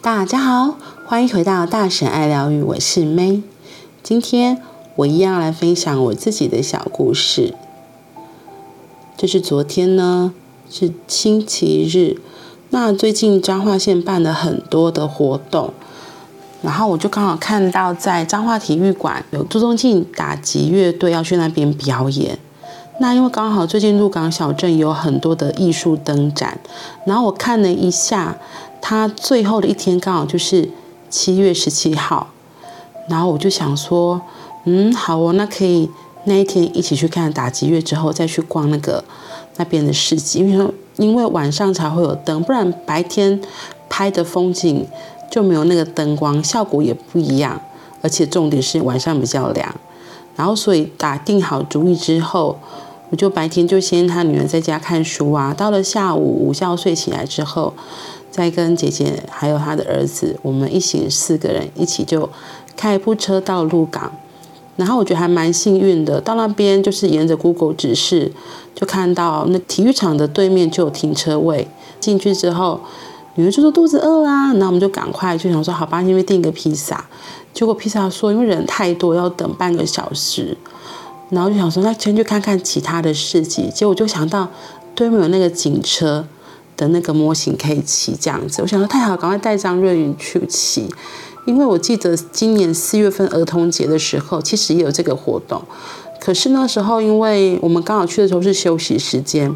大家好，欢迎回到大婶爱疗愈，我是 May。今天我一样来分享我自己的小故事。就是昨天呢，是星期日。那最近彰化县办了很多的活动，然后我就刚好看到在彰化体育馆有朱宗庆打击乐队要去那边表演。那因为刚好最近鹿港小镇有很多的艺术灯展，然后我看了一下，他最后的一天刚好就是七月十七号，然后我就想说，嗯，好哦，那可以那一天一起去看打击乐之后再去逛那个那边的市集，因为因为晚上才会有灯，不然白天拍的风景就没有那个灯光，效果也不一样，而且重点是晚上比较凉，然后所以打定好主意之后。我就白天就先他女儿在家看书啊，到了下午午觉睡起来之后，再跟姐姐还有他的儿子，我们一行四个人一起就开一部车到鹿港，然后我觉得还蛮幸运的，到那边就是沿着 Google 指示，就看到那体育场的对面就有停车位，进去之后，女儿就说肚子饿啦，然后我们就赶快就想说好吧，因为订个披萨，结果披萨说因为人太多要等半个小时。然后就想说，那先去看看其他的市集。结果我就想到对面有那个警车的那个模型可以骑这样子。我想说太好，赶快带张瑞云去骑。因为我记得今年四月份儿童节的时候，其实也有这个活动。可是那时候因为我们刚好去的时候是休息时间，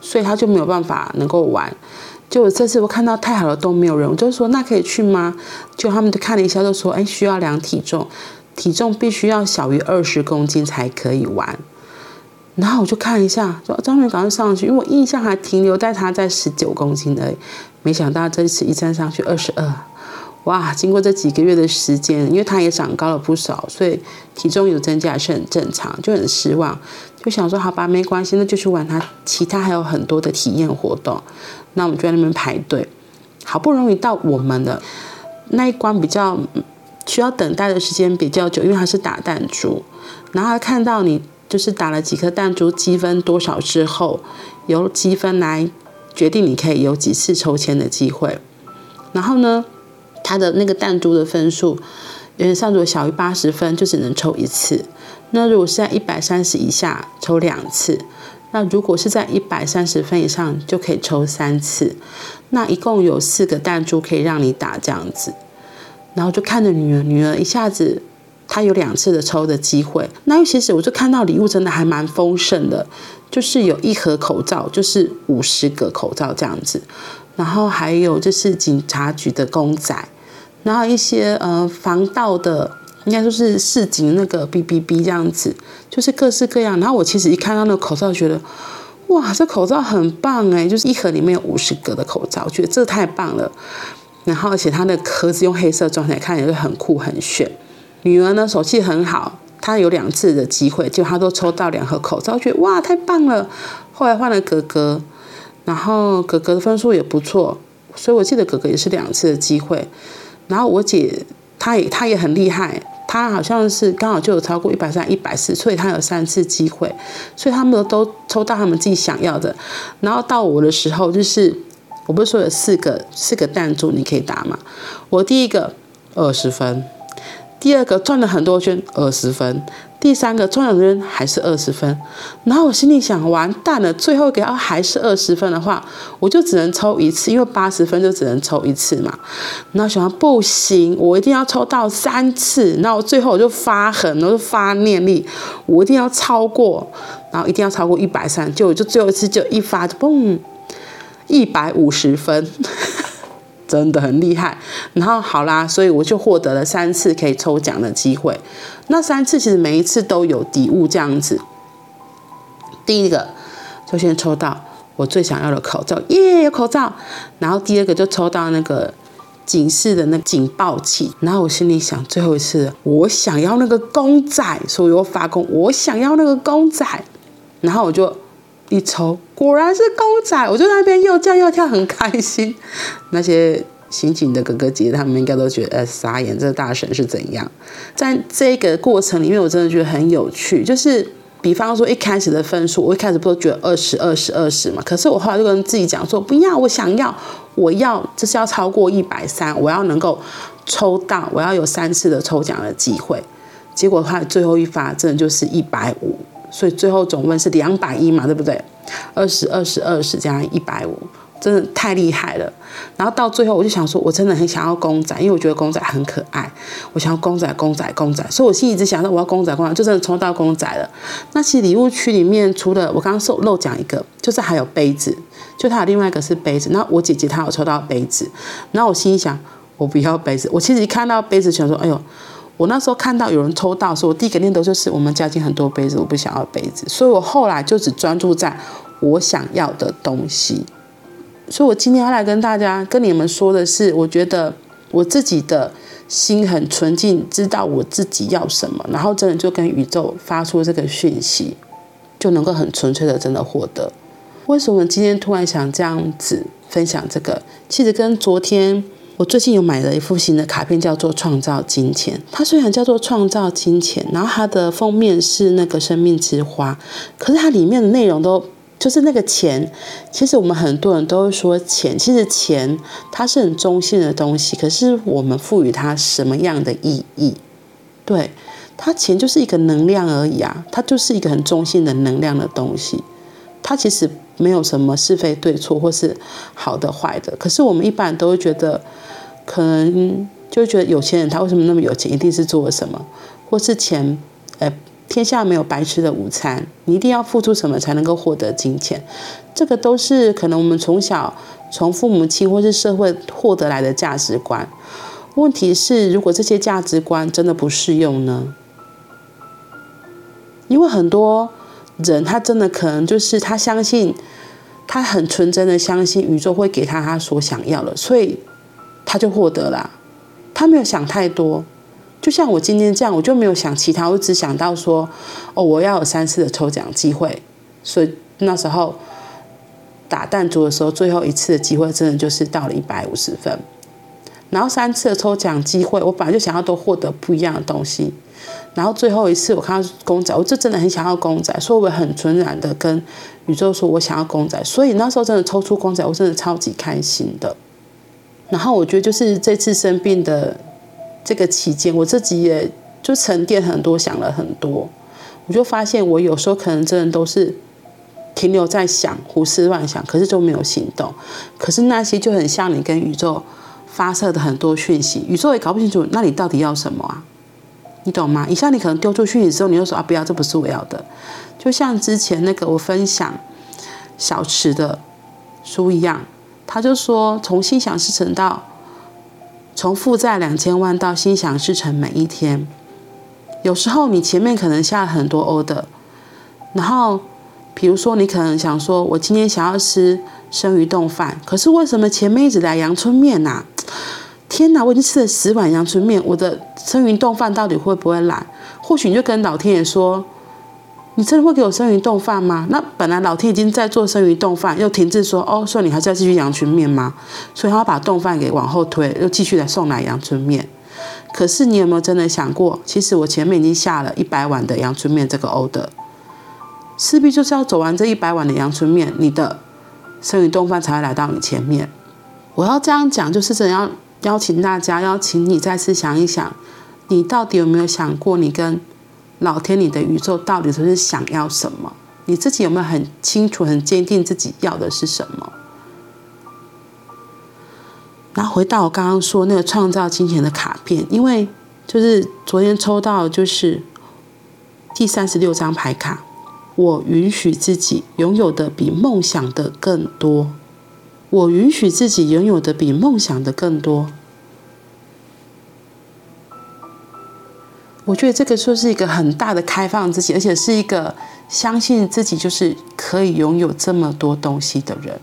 所以他就没有办法能够玩。就我这次我看到太好了都没有人，我就说那可以去吗？就他们就看了一下，就说哎，需要量体重。体重必须要小于二十公斤才可以玩，然后我就看一下，说张明赶快上去，因为我印象还停留在他在十九公斤而已，没想到这次一站上去二十二，哇！经过这几个月的时间，因为他也长高了不少，所以体重有增加是很正常，就很失望，就想说好吧，没关系，那就去玩他其他还有很多的体验活动，那我们就在那边排队，好不容易到我们的那一关比较。需要等待的时间比较久，因为它是打弹珠，然后看到你就是打了几颗弹珠，积分多少之后，由积分来决定你可以有几次抽签的机会。然后呢，它的那个弹珠的分数，原上如果小于八十分就只能抽一次，那如果是在一百三十以下抽两次，那如果是在一百三十分以上就可以抽三次。那一共有四个弹珠可以让你打这样子。然后就看着女儿，女儿一下子，她有两次的抽的机会。那其实我就看到礼物真的还蛮丰盛的，就是有一盒口罩，就是五十个口罩这样子。然后还有就是警察局的公仔，然后一些呃防盗的，应该说是市警那个 B B B 这样子，就是各式各样。然后我其实一看到那个口罩，觉得哇，这口罩很棒哎，就是一盒里面有五十个的口罩，我觉得这太棒了。然后，而且它的壳子用黑色装起来，看起来就很酷很炫。女儿呢，手气很好，她有两次的机会，就她都抽到两盒口罩，觉得哇，太棒了。后来换了哥哥，然后哥哥的分数也不错，所以我记得哥哥也是两次的机会。然后我姐她也她也很厉害，她好像是刚好就有超过一百三、一百四，所以她有三次机会，所以他们都抽到他们自己想要的。然后到我的时候就是。我不是说有四个四个弹珠你可以打吗？我第一个二十分，第二个转了很多圈二十分，第三个转了圈还是二十分。然后我心里想，完蛋了，最后一个要还是二十分的话，我就只能抽一次，因为八十分就只能抽一次嘛。然后想不行，我一定要抽到三次。然后最后我就发狠，我就发念力，我一定要超过，然后一定要超过一百三。就就最后一次就一发就嘣。一百五十分，真的很厉害。然后好啦，所以我就获得了三次可以抽奖的机会。那三次其实每一次都有礼物这样子。第一个就先抽到我最想要的口罩，耶，有口罩。然后第二个就抽到那个警示的那警报器。然后我心里想，最后一次我想要那个公仔，所以我发功，我想要那个公仔。然后我就。一抽，果然是公仔，我就在那边又叫又跳，很开心。那些刑警的哥哥姐姐他们应该都觉得，呃，傻眼，这大神是怎样？在这个过程里面，我真的觉得很有趣，就是比方说一开始的分数，我一开始不都觉得二十二十二十嘛？可是我后来就跟自己讲说，不要，我想要，我要这是要超过一百三，我要能够抽到，我要有三次的抽奖的机会。结果他，最后一发真的就是一百五，所以最后总分是两百一嘛，对不对？二十二十二十加一百五。真的太厉害了，然后到最后我就想说，我真的很想要公仔，因为我觉得公仔很可爱，我想要公仔公仔公仔，所以我心里一直想着我要公仔公仔，就真的抽到公仔了。那其实礼物区里面除了我刚刚说漏讲一个，就是还有杯子，就它有另外一个是杯子。那我姐姐她有抽到杯子，然后我心里想，我不要杯子。我其实一看到杯子想说，哎呦，我那时候看到有人抽到，说我第一个念头就是我们家已经很多杯子，我不想要杯子。所以我后来就只专注在我想要的东西。所以，我今天要来跟大家、跟你们说的是，我觉得我自己的心很纯净，知道我自己要什么，然后真的就跟宇宙发出这个讯息，就能够很纯粹的真的获得。为什么今天突然想这样子分享这个？其实跟昨天我最近有买了一副新的卡片，叫做《创造金钱》。它虽然叫做《创造金钱》，然后它的封面是那个生命之花，可是它里面的内容都。就是那个钱，其实我们很多人都会说钱，其实钱它是很中性的东西，可是我们赋予它什么样的意义？对，它钱就是一个能量而已啊，它就是一个很中性的能量的东西，它其实没有什么是非对错或是好的坏的。可是我们一般都会觉得，可能就觉得有钱人他为什么那么有钱，一定是做了什么，或是钱，呃。天下没有白吃的午餐，你一定要付出什么才能够获得金钱？这个都是可能我们从小从父母亲或是社会获得来的价值观。问题是，如果这些价值观真的不适用呢？因为很多人他真的可能就是他相信，他很纯真的相信宇宙会给他他所想要的，所以他就获得了，他没有想太多。就像我今天这样，我就没有想其他，我只想到说，哦，我要有三次的抽奖机会，所以那时候打弹珠的时候，最后一次的机会真的就是到了一百五十分。然后三次的抽奖机会，我本来就想要都获得不一样的东西。然后最后一次我看到公仔，我就真的很想要公仔，所以我很纯然的跟宇宙说我想要公仔。所以那时候真的抽出公仔，我真的超级开心的。然后我觉得就是这次生病的。这个期间，我自己也就沉淀很多，想了很多，我就发现我有时候可能真的都是停留在想，胡思乱想，可是就没有行动。可是那些就很像你跟宇宙发射的很多讯息，宇宙也搞不清楚，那你到底要什么啊？你懂吗？以下你可能丢出讯息之后，你就说啊，不要，这不是我要的。就像之前那个我分享小池的书一样，他就说从心想事成到。从负债两千万到心想事成每一天，有时候你前面可能下了很多 order，然后比如说你可能想说，我今天想要吃生鱼冻饭，可是为什么前面一直来阳春面呐？天哪，我已经吃了十碗阳春面，我的生鱼冻饭到底会不会来？或许你就跟老天爷说。你真的会给我生鱼冻饭吗？那本来老天已经在做生鱼冻饭，又停滞说哦，所以你还是要继续阳春面吗？所以他要把冻饭给往后推，又继续来送来阳春面。可是你有没有真的想过，其实我前面已经下了一百碗的阳春面这个 order，势必就是要走完这一百碗的阳春面，你的生鱼冻饭才会来到你前面。我要这样讲，就是真的要邀请大家，邀请你再次想一想，你到底有没有想过，你跟老天，你的宇宙到底是想要什么？你自己有没有很清楚、很坚定自己要的是什么？然后回到我刚刚说那个创造金钱的卡片，因为就是昨天抽到就是第三十六张牌卡，我允许自己拥有的比梦想的更多，我允许自己拥有的比梦想的更多。我觉得这个就是一个很大的开放自己，而且是一个相信自己就是可以拥有这么多东西的人。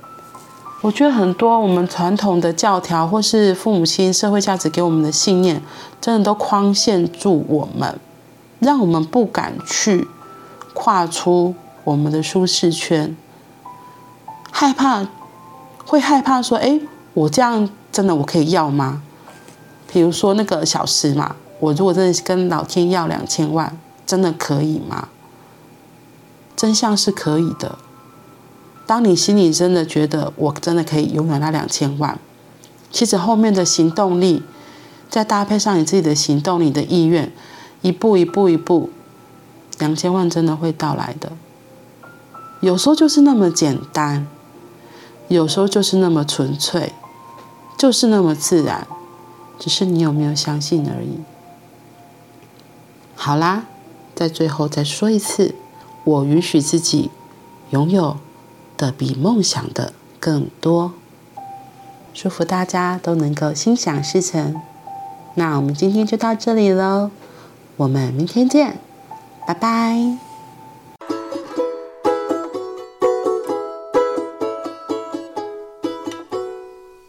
我觉得很多我们传统的教条或是父母亲社会价值给我们的信念，真的都框限住我们，让我们不敢去跨出我们的舒适圈，害怕会害怕说：“哎，我这样真的我可以要吗？”比如说那个小时嘛。我如果真的跟老天要两千万，真的可以吗？真相是可以的。当你心里真的觉得我真的可以拥有那两千万，其实后面的行动力，再搭配上你自己的行动，你的意愿，一步一步一步，两千万真的会到来的。有时候就是那么简单，有时候就是那么纯粹，就是那么自然，只是你有没有相信而已。好啦，在最后再说一次，我允许自己拥有的比梦想的更多。祝福大家都能够心想事成。那我们今天就到这里喽，我们明天见，拜拜。